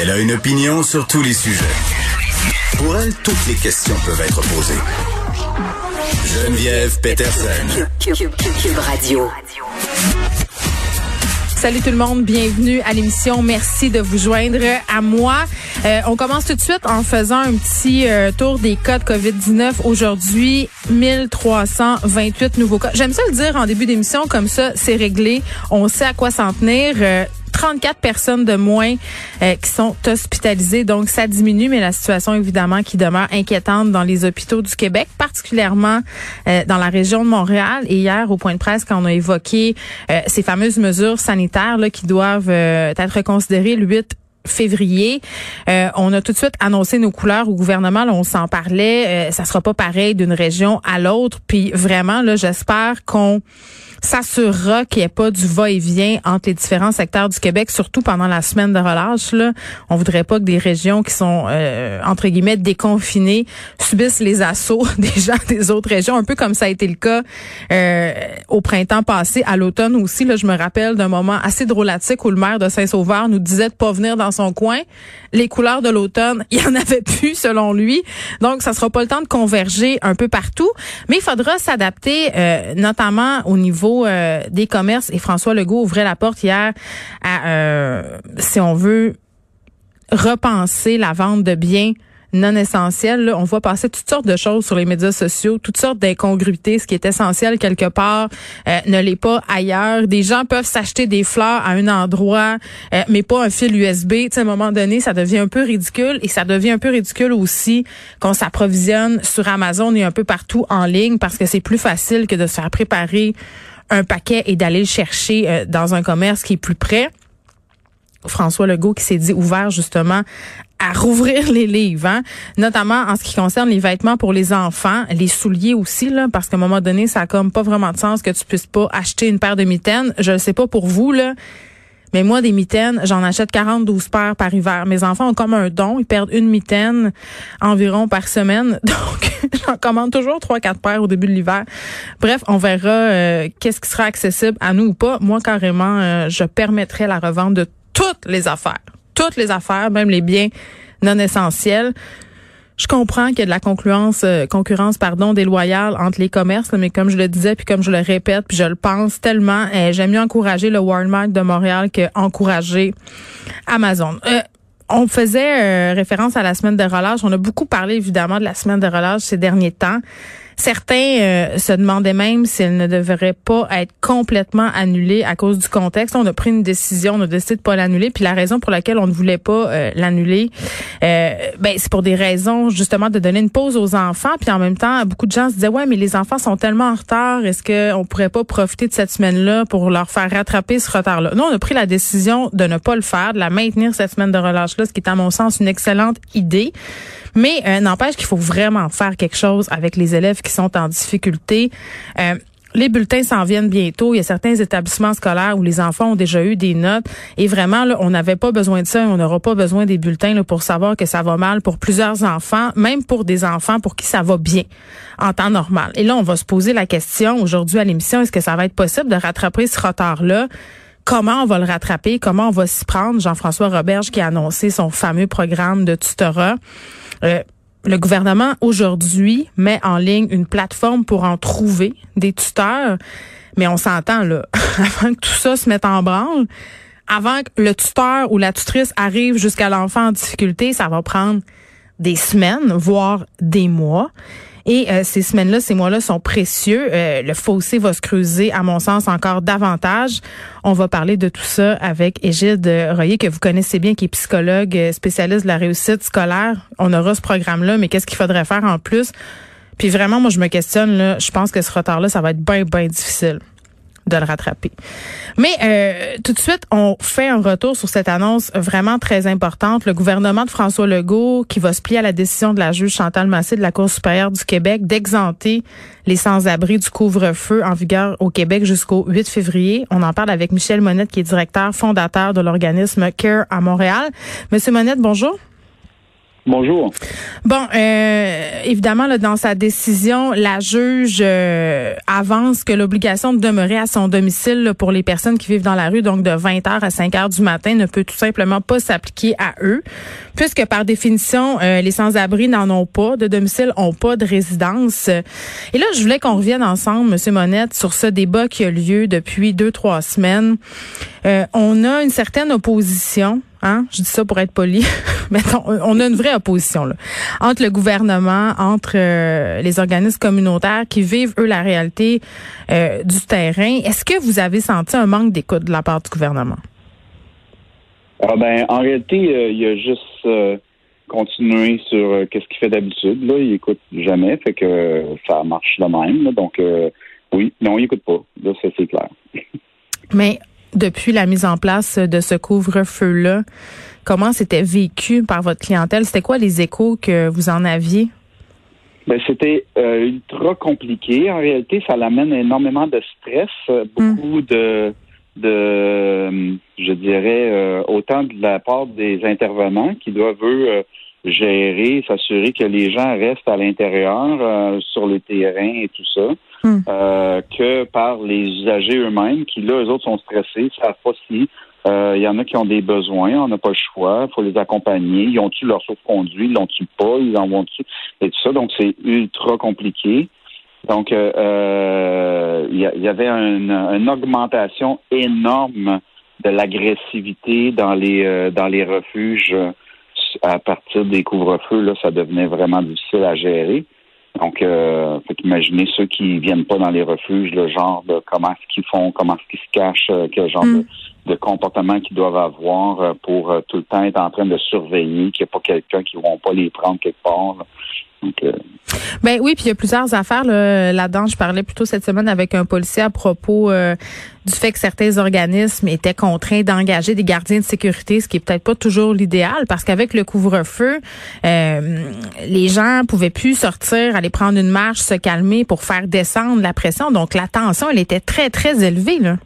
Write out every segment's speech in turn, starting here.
Elle a une opinion sur tous les sujets. Pour elle, toutes les questions peuvent être posées. Geneviève Peterson. Cube Radio. Salut tout le monde, bienvenue à l'émission. Merci de vous joindre à moi. Euh, on commence tout de suite en faisant un petit euh, tour des cas de COVID-19. Aujourd'hui, 1328 nouveaux cas. J'aime ça le dire en début d'émission, comme ça, c'est réglé. On sait à quoi s'en tenir. Euh, 34 personnes de moins euh, qui sont hospitalisées. Donc, ça diminue, mais la situation, évidemment, qui demeure inquiétante dans les hôpitaux du Québec, particulièrement euh, dans la région de Montréal. Et hier, au point de presse, quand on a évoqué euh, ces fameuses mesures sanitaires qui doivent être reconsidérées le 8 février. on a tout de suite annoncé nos couleurs au gouvernement. On s'en parlait. ça sera pas pareil d'une région à l'autre. Puis vraiment, là, j'espère qu'on s'assurera qu'il n'y ait pas du va-et-vient entre les différents secteurs du Québec, surtout pendant la semaine de relâche. Là. On voudrait pas que des régions qui sont, euh, entre guillemets, déconfinées subissent les assauts des gens des autres régions, un peu comme ça a été le cas euh, au printemps passé, à l'automne aussi. Là, je me rappelle d'un moment assez drôlatique où le maire de Saint-Sauveur nous disait de pas venir dans coin. Les couleurs de l'automne, il y en avait plus selon lui. Donc, ça sera pas le temps de converger un peu partout, mais il faudra s'adapter, euh, notamment au niveau euh, des commerces et François Legault ouvrait la porte hier à, euh, si on veut, repenser la vente de biens non essentiels. On voit passer toutes sortes de choses sur les médias sociaux, toutes sortes d'incongruités. Ce qui est essentiel quelque part euh, ne l'est pas ailleurs. Des gens peuvent s'acheter des fleurs à un endroit, mais pas un fil USB. Tu à un moment donné, ça devient un peu ridicule et ça devient un peu ridicule aussi qu'on s'approvisionne sur Amazon et un peu partout en ligne parce que c'est plus facile que de se faire préparer un paquet et d'aller le chercher euh, dans un commerce qui est plus près. François Legault qui s'est dit ouvert justement à rouvrir les livres, hein? notamment en ce qui concerne les vêtements pour les enfants, les souliers aussi, là, parce qu'à un moment donné, ça a comme pas vraiment de sens que tu puisses pas acheter une paire de mitaines. Je ne sais pas pour vous, là, mais moi, des mitaines, j'en achète 42 paires par hiver. Mes enfants ont comme un don. Ils perdent une mitaine environ par semaine. Donc, j'en commande toujours 3-4 paires au début de l'hiver. Bref, on verra euh, qu'est-ce qui sera accessible à nous ou pas. Moi, carrément, euh, je permettrai la revente de toutes les affaires. Toutes les affaires, même les biens non essentiels. Je comprends qu'il y a de la concurrence, euh, concurrence pardon, déloyale entre les commerces, mais comme je le disais, puis comme je le répète, puis je le pense tellement, euh, j'aime mieux encourager le Walmart de Montréal qu'encourager Amazon. Euh, on faisait référence à la semaine de relâche. On a beaucoup parlé évidemment de la semaine de relâche ces derniers temps. Certains euh, se demandaient même si elle ne devrait pas être complètement annulée à cause du contexte. On a pris une décision, on a décidé de pas l'annuler. Puis la raison pour laquelle on ne voulait pas euh, l'annuler, euh, ben c'est pour des raisons justement de donner une pause aux enfants. Puis en même temps, beaucoup de gens se disaient ouais, mais les enfants sont tellement en retard. Est-ce qu'on pourrait pas profiter de cette semaine-là pour leur faire rattraper ce retard-là? Nous, on a pris la décision de ne pas le faire, de la maintenir cette semaine de relâche-là, ce qui est à mon sens une excellente idée. Mais euh, n'empêche qu'il faut vraiment faire quelque chose avec les élèves qui sont en difficulté. Euh, les bulletins s'en viennent bientôt. Il y a certains établissements scolaires où les enfants ont déjà eu des notes. Et vraiment, là, on n'avait pas besoin de ça. On n'aura pas besoin des bulletins là, pour savoir que ça va mal pour plusieurs enfants, même pour des enfants pour qui ça va bien en temps normal. Et là, on va se poser la question aujourd'hui à l'émission, est-ce que ça va être possible de rattraper ce retard-là? Comment on va le rattraper? Comment on va s'y prendre? Jean-François Roberge qui a annoncé son fameux programme de tutorat. Euh, le gouvernement aujourd'hui met en ligne une plateforme pour en trouver des tuteurs, mais on s'entend là, avant que tout ça se mette en branle, avant que le tuteur ou la tutrice arrive jusqu'à l'enfant en difficulté, ça va prendre des semaines, voire des mois. Et euh, ces semaines-là, ces mois-là sont précieux. Euh, le fossé va se creuser, à mon sens, encore davantage. On va parler de tout ça avec Égide Royer, que vous connaissez bien, qui est psychologue euh, spécialiste de la réussite scolaire. On aura ce programme-là, mais qu'est-ce qu'il faudrait faire en plus? Puis vraiment, moi, je me questionne, là, je pense que ce retard-là, ça va être bien, bien difficile. De le rattraper. Mais euh, tout de suite, on fait un retour sur cette annonce vraiment très importante. Le gouvernement de François Legault qui va se plier à la décision de la juge Chantal Massé de la Cour supérieure du Québec d'exenter les sans-abri du couvre-feu en vigueur au Québec jusqu'au 8 février. On en parle avec Michel Monette qui est directeur fondateur de l'organisme CARE à Montréal. Monsieur Monette, bonjour. Bonjour. Bon, euh, évidemment, là, dans sa décision, la juge euh, avance que l'obligation de demeurer à son domicile pour les personnes qui vivent dans la rue, donc de 20 h à 5 h du matin, ne peut tout simplement pas s'appliquer à eux, puisque par définition, euh, les sans-abri n'en ont pas de domicile, ont pas de résidence. Et là, je voulais qu'on revienne ensemble, Monsieur Monette, sur ce débat qui a lieu depuis deux trois semaines. on a une certaine opposition Hein? Je dis ça pour être poli. Mais on a une vraie opposition là, entre le gouvernement, entre euh, les organismes communautaires qui vivent, eux, la réalité euh, du terrain. Est-ce que vous avez senti un manque d'écoute de la part du gouvernement? Ah ben, en réalité, euh, il a juste continué sur qu'est-ce qu'il fait d'habitude. Là, il écoute jamais, fait que ça marche de même. donc, oui, non, il écoute pas. Là, c'est clair. Mais depuis la mise en place de ce couvre-feu-là, comment c'était vécu par votre clientèle? C'était quoi les échos que vous en aviez? Ben, c'était euh, ultra compliqué. En réalité, ça l'amène énormément de stress, euh, beaucoup de, de, euh, je dirais, autant de la part des intervenants qui doivent gérer, s'assurer que les gens restent à l'intérieur sur le terrain et tout ça. Hmm. Euh, que par les usagers eux-mêmes qui, là, eux autres sont stressés, savent pas si euh, il y en a qui ont des besoins, on n'a pas le choix, il faut les accompagner. Ils ont-tu leur sauf-conduit, ils l'ont-tu pas, ils en vont-tu, et tout ça. Donc, c'est ultra compliqué. Donc, euh, il y, avait une, augmentation énorme de l'agressivité dans les dans les refuges à partir des couvre-feux. Là, ça devenait vraiment difficile à gérer. Donc, euh, faut imaginer ceux qui viennent pas dans les refuges, le genre de comment est-ce qu'ils font, comment est-ce qu'ils se cachent, euh, quel genre de, mm. comportement qu'ils doivent avoir euh, pour euh, tout le temps être en train de surveiller qu'il n'y a pas quelqu'un qui ne vont pas les prendre quelque part. Euh, ben oui, puis il y a plusieurs affaires là-dedans. je parlais plutôt cette semaine avec un policier à propos euh, du fait que certains organismes étaient contraints d'engager des gardiens de sécurité, ce qui est peut-être pas toujours l'idéal, parce qu'avec le couvre-feu, euh, les gens pouvaient plus sortir, aller prendre une marche, se calmer pour faire descendre la pression. Donc la tension, elle était très très élevée là.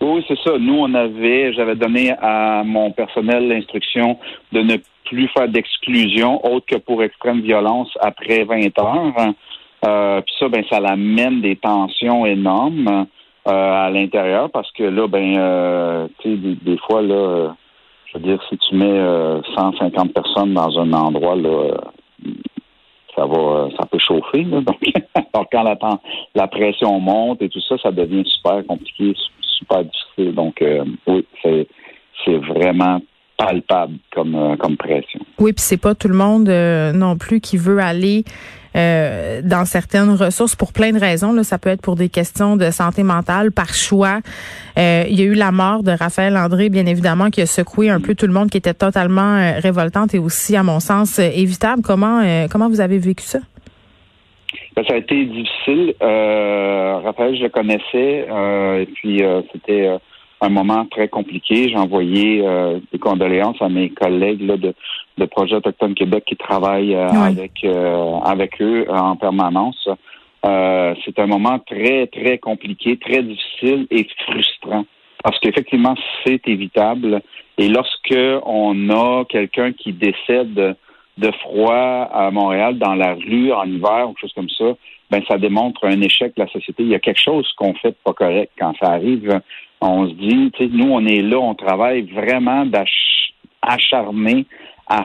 Oui, c'est ça. Nous, on avait, j'avais donné à mon personnel l'instruction de ne plus faire d'exclusion autre que pour extrême violence après 20 heures. Euh, puis ça, ben, ça l'amène des tensions énormes euh, à l'intérieur parce que là, ben, euh, tu sais, des, fois, là, je veux dire, si tu mets 150 personnes dans un endroit, là, ça va, ça peut chauffer. Donc, quand la, la pression monte et tout ça, ça devient super compliqué, super difficile. Donc, oui, c'est, c'est vraiment palpable comme, euh, comme pression. Oui, puis c'est pas tout le monde euh, non plus qui veut aller euh, dans certaines ressources pour plein de raisons. Là, ça peut être pour des questions de santé mentale, par choix. il y a eu la mort de Raphaël André, bien évidemment, qui a secoué un peu tout le monde, qui était totalement révoltante et aussi, à mon sens, évitable. Comment comment vous avez vécu ça? Ben, ça a été difficile. Raphaël, je le connaissais, et puis c'était un moment très compliqué. J'ai envoyé euh, des condoléances à mes collègues là, de, de Projet Autochtone Québec qui travaillent euh, avec euh, avec eux en permanence. c'est un moment très, très compliqué, très difficile et frustrant. Parce qu'effectivement, c'est évitable. Et lorsque on a quelqu'un qui décède de froid à Montréal, dans la rue, en hiver, ou quelque chose comme ça, ben ça démontre un échec de la société. Il y a quelque chose qu'on fait de pas correct quand ça arrive on se dit, nous, on est là, on travaille vraiment d'acharné à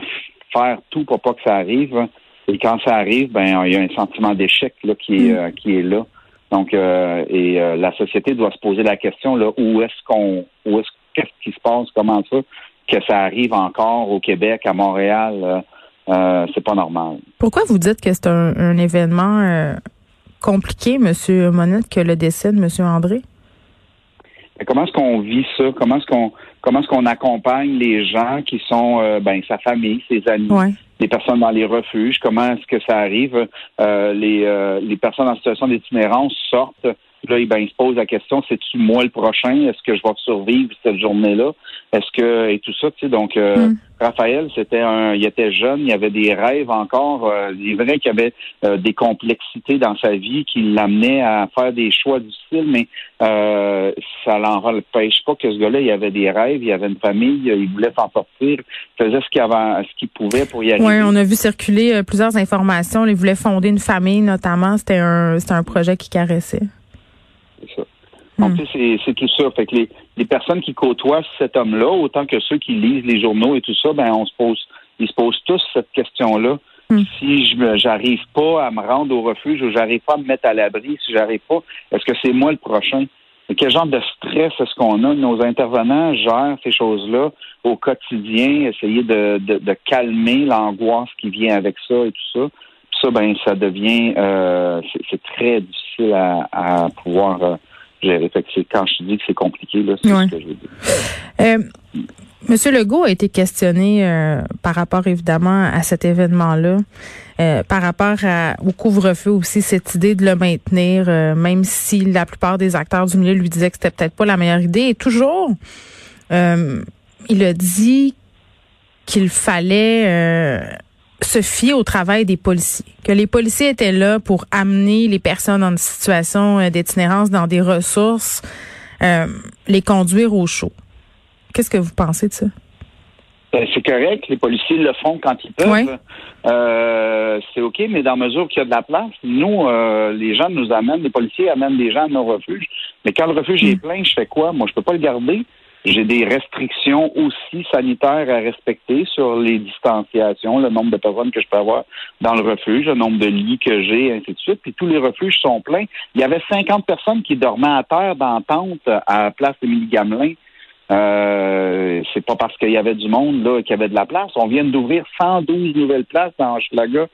faire tout pour pas que ça arrive. Et quand ça arrive, ben il y a un sentiment d'échec là qui est mm. euh, qui est là. Donc euh, et euh, la société doit se poser la question là où est-ce qu'on où est-ce qu'est-ce qui se passe comment ça que ça arrive encore au Québec à Montréal c'est pas normal. Pourquoi vous dites que c'est un, un, événement compliqué, Monsieur Monette, que le décès de Monsieur André? Comment est-ce qu'on vit ça? Comment est-ce qu'on comment est-ce qu'on accompagne les gens qui sont euh, ben sa famille, ses amis, les personnes dans les refuges? Comment est-ce que ça arrive? Euh, les, euh, les personnes en situation d'itinérance sortent Là, ben, il se pose la question, c'est-tu moi le prochain? Est-ce que je vais survivre cette journée-là? Est-ce que, et tout ça, tu sais, donc, euh, Mm. Raphaël, c'était un, il était jeune, il avait des rêves encore. euh, il est vrai qu'il y avait euh, des complexités dans sa vie qui l'amenaient à faire des choix difficiles, mais euh, ça l'empêche pas que ce gars-là, il avait des rêves, il avait une famille, il voulait s'en sortir, il faisait ce qu'il avait, ce qu'il pouvait pour y arriver. Oui, on a vu circuler euh, plusieurs informations. Il voulait fonder une famille, notamment. C'était un, c'était un projet qui caressait. Donc, Hmm. tu sais, c'est, tout ça. Fait que les, les personnes qui côtoient cet homme-là, autant que ceux qui lisent les journaux et tout ça, ben on se pose, ils se posent tous cette question-là. Hmm. Si je me, j'arrive pas à me rendre au refuge ou j'arrive pas à me mettre à l'abri, si j'arrive pas, est-ce que c'est moi le prochain? Quel genre de stress est-ce qu'on a? Nos intervenants gèrent ces choses-là au quotidien, essayer de, de, de calmer l'angoisse qui vient avec ça et tout ça. Puis ça, ben, ça devient, euh, c'est, c'est très difficile à, à pouvoir euh, gérer. Fait que quand je dis que c'est compliqué, là, c'est Ouais. ce que je veux dire. Euh, Monsieur Legault a été questionné euh, par rapport évidemment à cet événement-là, euh, par rapport à- au couvre-feu aussi, cette idée de le maintenir, euh, même si la plupart des acteurs du milieu lui disaient que c'était peut-être pas la meilleure idée. Et toujours, euh, il a dit qu'il fallait euh, se fier au travail des policiers, que les policiers étaient là pour amener les personnes en situation euh, d'itinérance dans des ressources, euh, les conduire au chaud. Qu'est-ce que vous pensez de ça? Ben, c'est correct, les policiers le font quand ils peuvent. Euh, c'est OK, mais dans mesure qu'il y a de la place, nous, euh, les gens nous amènent, les policiers amènent des gens à nos refuges. Mais quand le refuge est plein, je fais quoi? Moi, je peux pas le garder. J'ai des restrictions aussi sanitaires à respecter sur les distanciations, le nombre de personnes que je peux avoir dans le refuge, le nombre de lits que j'ai, ainsi de suite. Puis tous les refuges sont pleins. Il y avait 50 personnes qui dormaient à terre dans tente à la place Émilie Gamelin. Euh, c'est pas parce qu'il y avait du monde là qu'il y avait de la place. On vient d'ouvrir 112 nouvelles places dans Hochelaga,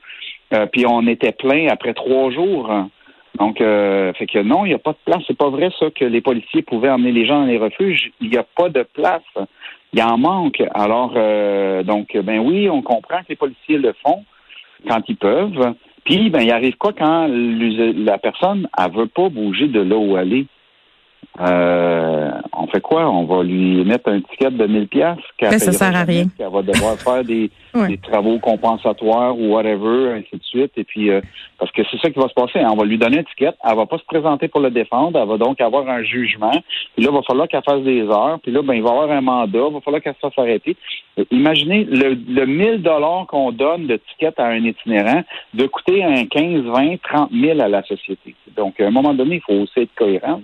euh, puis on était plein après trois jours. Donc, euh, fait que non, il n'y a pas de place. C'est pas vrai ça que les policiers pouvaient emmener les gens dans les refuges. Il n'y a pas de place. Il en manque. Alors, euh, donc, ben oui, on comprend que les policiers le font quand ils peuvent. Puis, ben, il arrive quoi quand la personne, elle veut pas bouger de là où elle est? Euh, on fait quoi? On va lui mettre un ticket de 1000 pièces Ben, ça sert à rien. Elle va devoir faire des, Ouais. des travaux compensatoires ou whatever, ainsi de suite. Et puis, euh, parce que c'est ça qui va se passer. hein. On va lui donner un ticket. Elle va pas se présenter pour le défendre. Elle va donc avoir un jugement. Puis là, il va falloir qu'elle fasse des heures. Puis là, ben, il va avoir un mandat. Il va falloir qu'elle se fasse arrêter. Euh, Imaginez le, le 1000 dollars qu'on donne de ticket à un itinérant de coûter un 15, 20, 30 000 à la société. Donc, à un moment donné, il faut aussi être cohérent.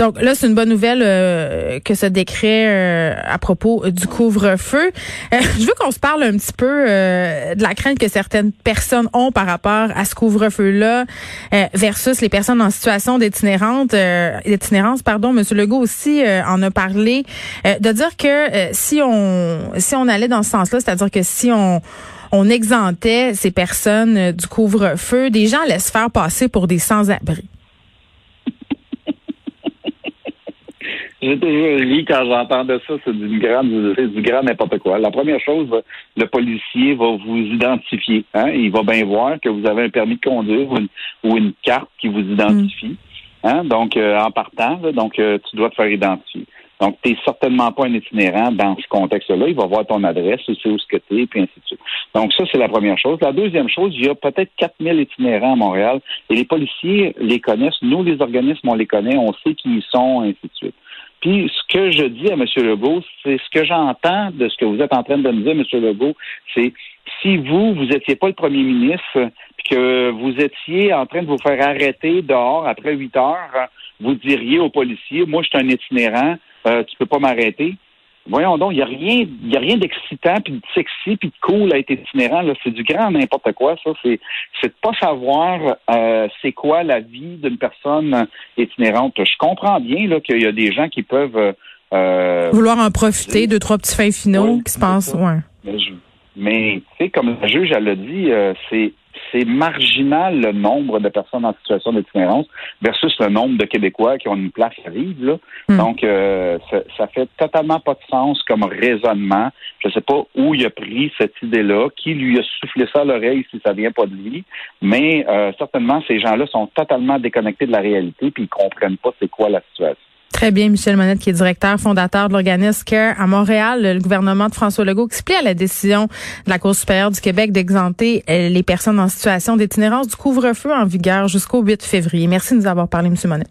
Donc là, c'est une bonne nouvelle euh, que ce décret euh, à propos du couvre-feu. Euh, je veux qu'on se parle un petit peu euh, de la crainte que certaines personnes ont par rapport à ce couvre-feu-là euh, versus les personnes en situation euh, d'itinérance. Pardon, Monsieur Legault aussi euh, en a parlé euh, de dire que euh, si on si on allait dans ce sens-là, c'est-à-dire que si on on exemptait ces personnes euh, du couvre-feu, des gens laissent faire passer pour des sans-abri. J'ai toujours ri quand j'entendais ça, c'est du grand, c'est du grand n'importe quoi. La première chose, le policier va vous identifier. Hein? Il va bien voir que vous avez un permis de conduire ou une, ou une carte qui vous identifie. Hein? Donc, euh, en partant, là, donc euh, tu dois te faire identifier. Donc, tu n'es certainement pas un itinérant dans ce contexte-là. Il va voir ton adresse, il sait où ce que tu es, puis ainsi de suite. Donc, ça, c'est la première chose. La deuxième chose, il y a peut-être 4000 itinérants à Montréal et les policiers les connaissent. Nous, les organismes, on les connaît, on sait qui ils sont, ainsi de suite. Puis, ce que je dis à M. Legault, c'est ce que j'entends de ce que vous êtes en train de me dire, M. Legault, c'est si vous, vous n'étiez pas le premier ministre, puis que vous étiez en train de vous faire arrêter dehors après 8 heures, vous diriez aux policiers, moi, je suis un itinérant, euh, tu peux pas m'arrêter. Voyons donc, il n'y a rien, y a rien d'excitant, puis de sexy, puis de cool à être itinérant. Là, c'est du grand n'importe quoi. Ça, c'est, c'est de pas savoir euh, c'est quoi la vie d'une personne itinérante. Je comprends bien là qu'il y a des gens qui peuvent. Euh, Vouloir en profiter, deux, trois petits fins finaux Oui, qui se passent, ouais. mais, tu sais, comme la juge elle l'a dit, euh, c'est c'est marginal le nombre de personnes en situation d'itinérance versus le nombre de Québécois qui ont une place à vivre. Là. Hmm. Donc, euh, ça, ça fait totalement pas de sens comme raisonnement. Je sais pas où il a pris cette idée-là, qui lui a soufflé ça à l'oreille si ça vient pas de lui, mais euh, certainement, ces gens-là sont totalement déconnectés de la réalité puis ils comprennent pas c'est quoi la situation. Très bien, Michel Monette, qui est directeur fondateur de l'organisme CARE à Montréal. Le gouvernement de François Legault explique à la décision de la Cour supérieure du Québec d'exempter euh, les personnes en situation d'itinérance du couvre-feu en vigueur jusqu'au 8 février. Merci de nous avoir parlé, Monsieur Monette.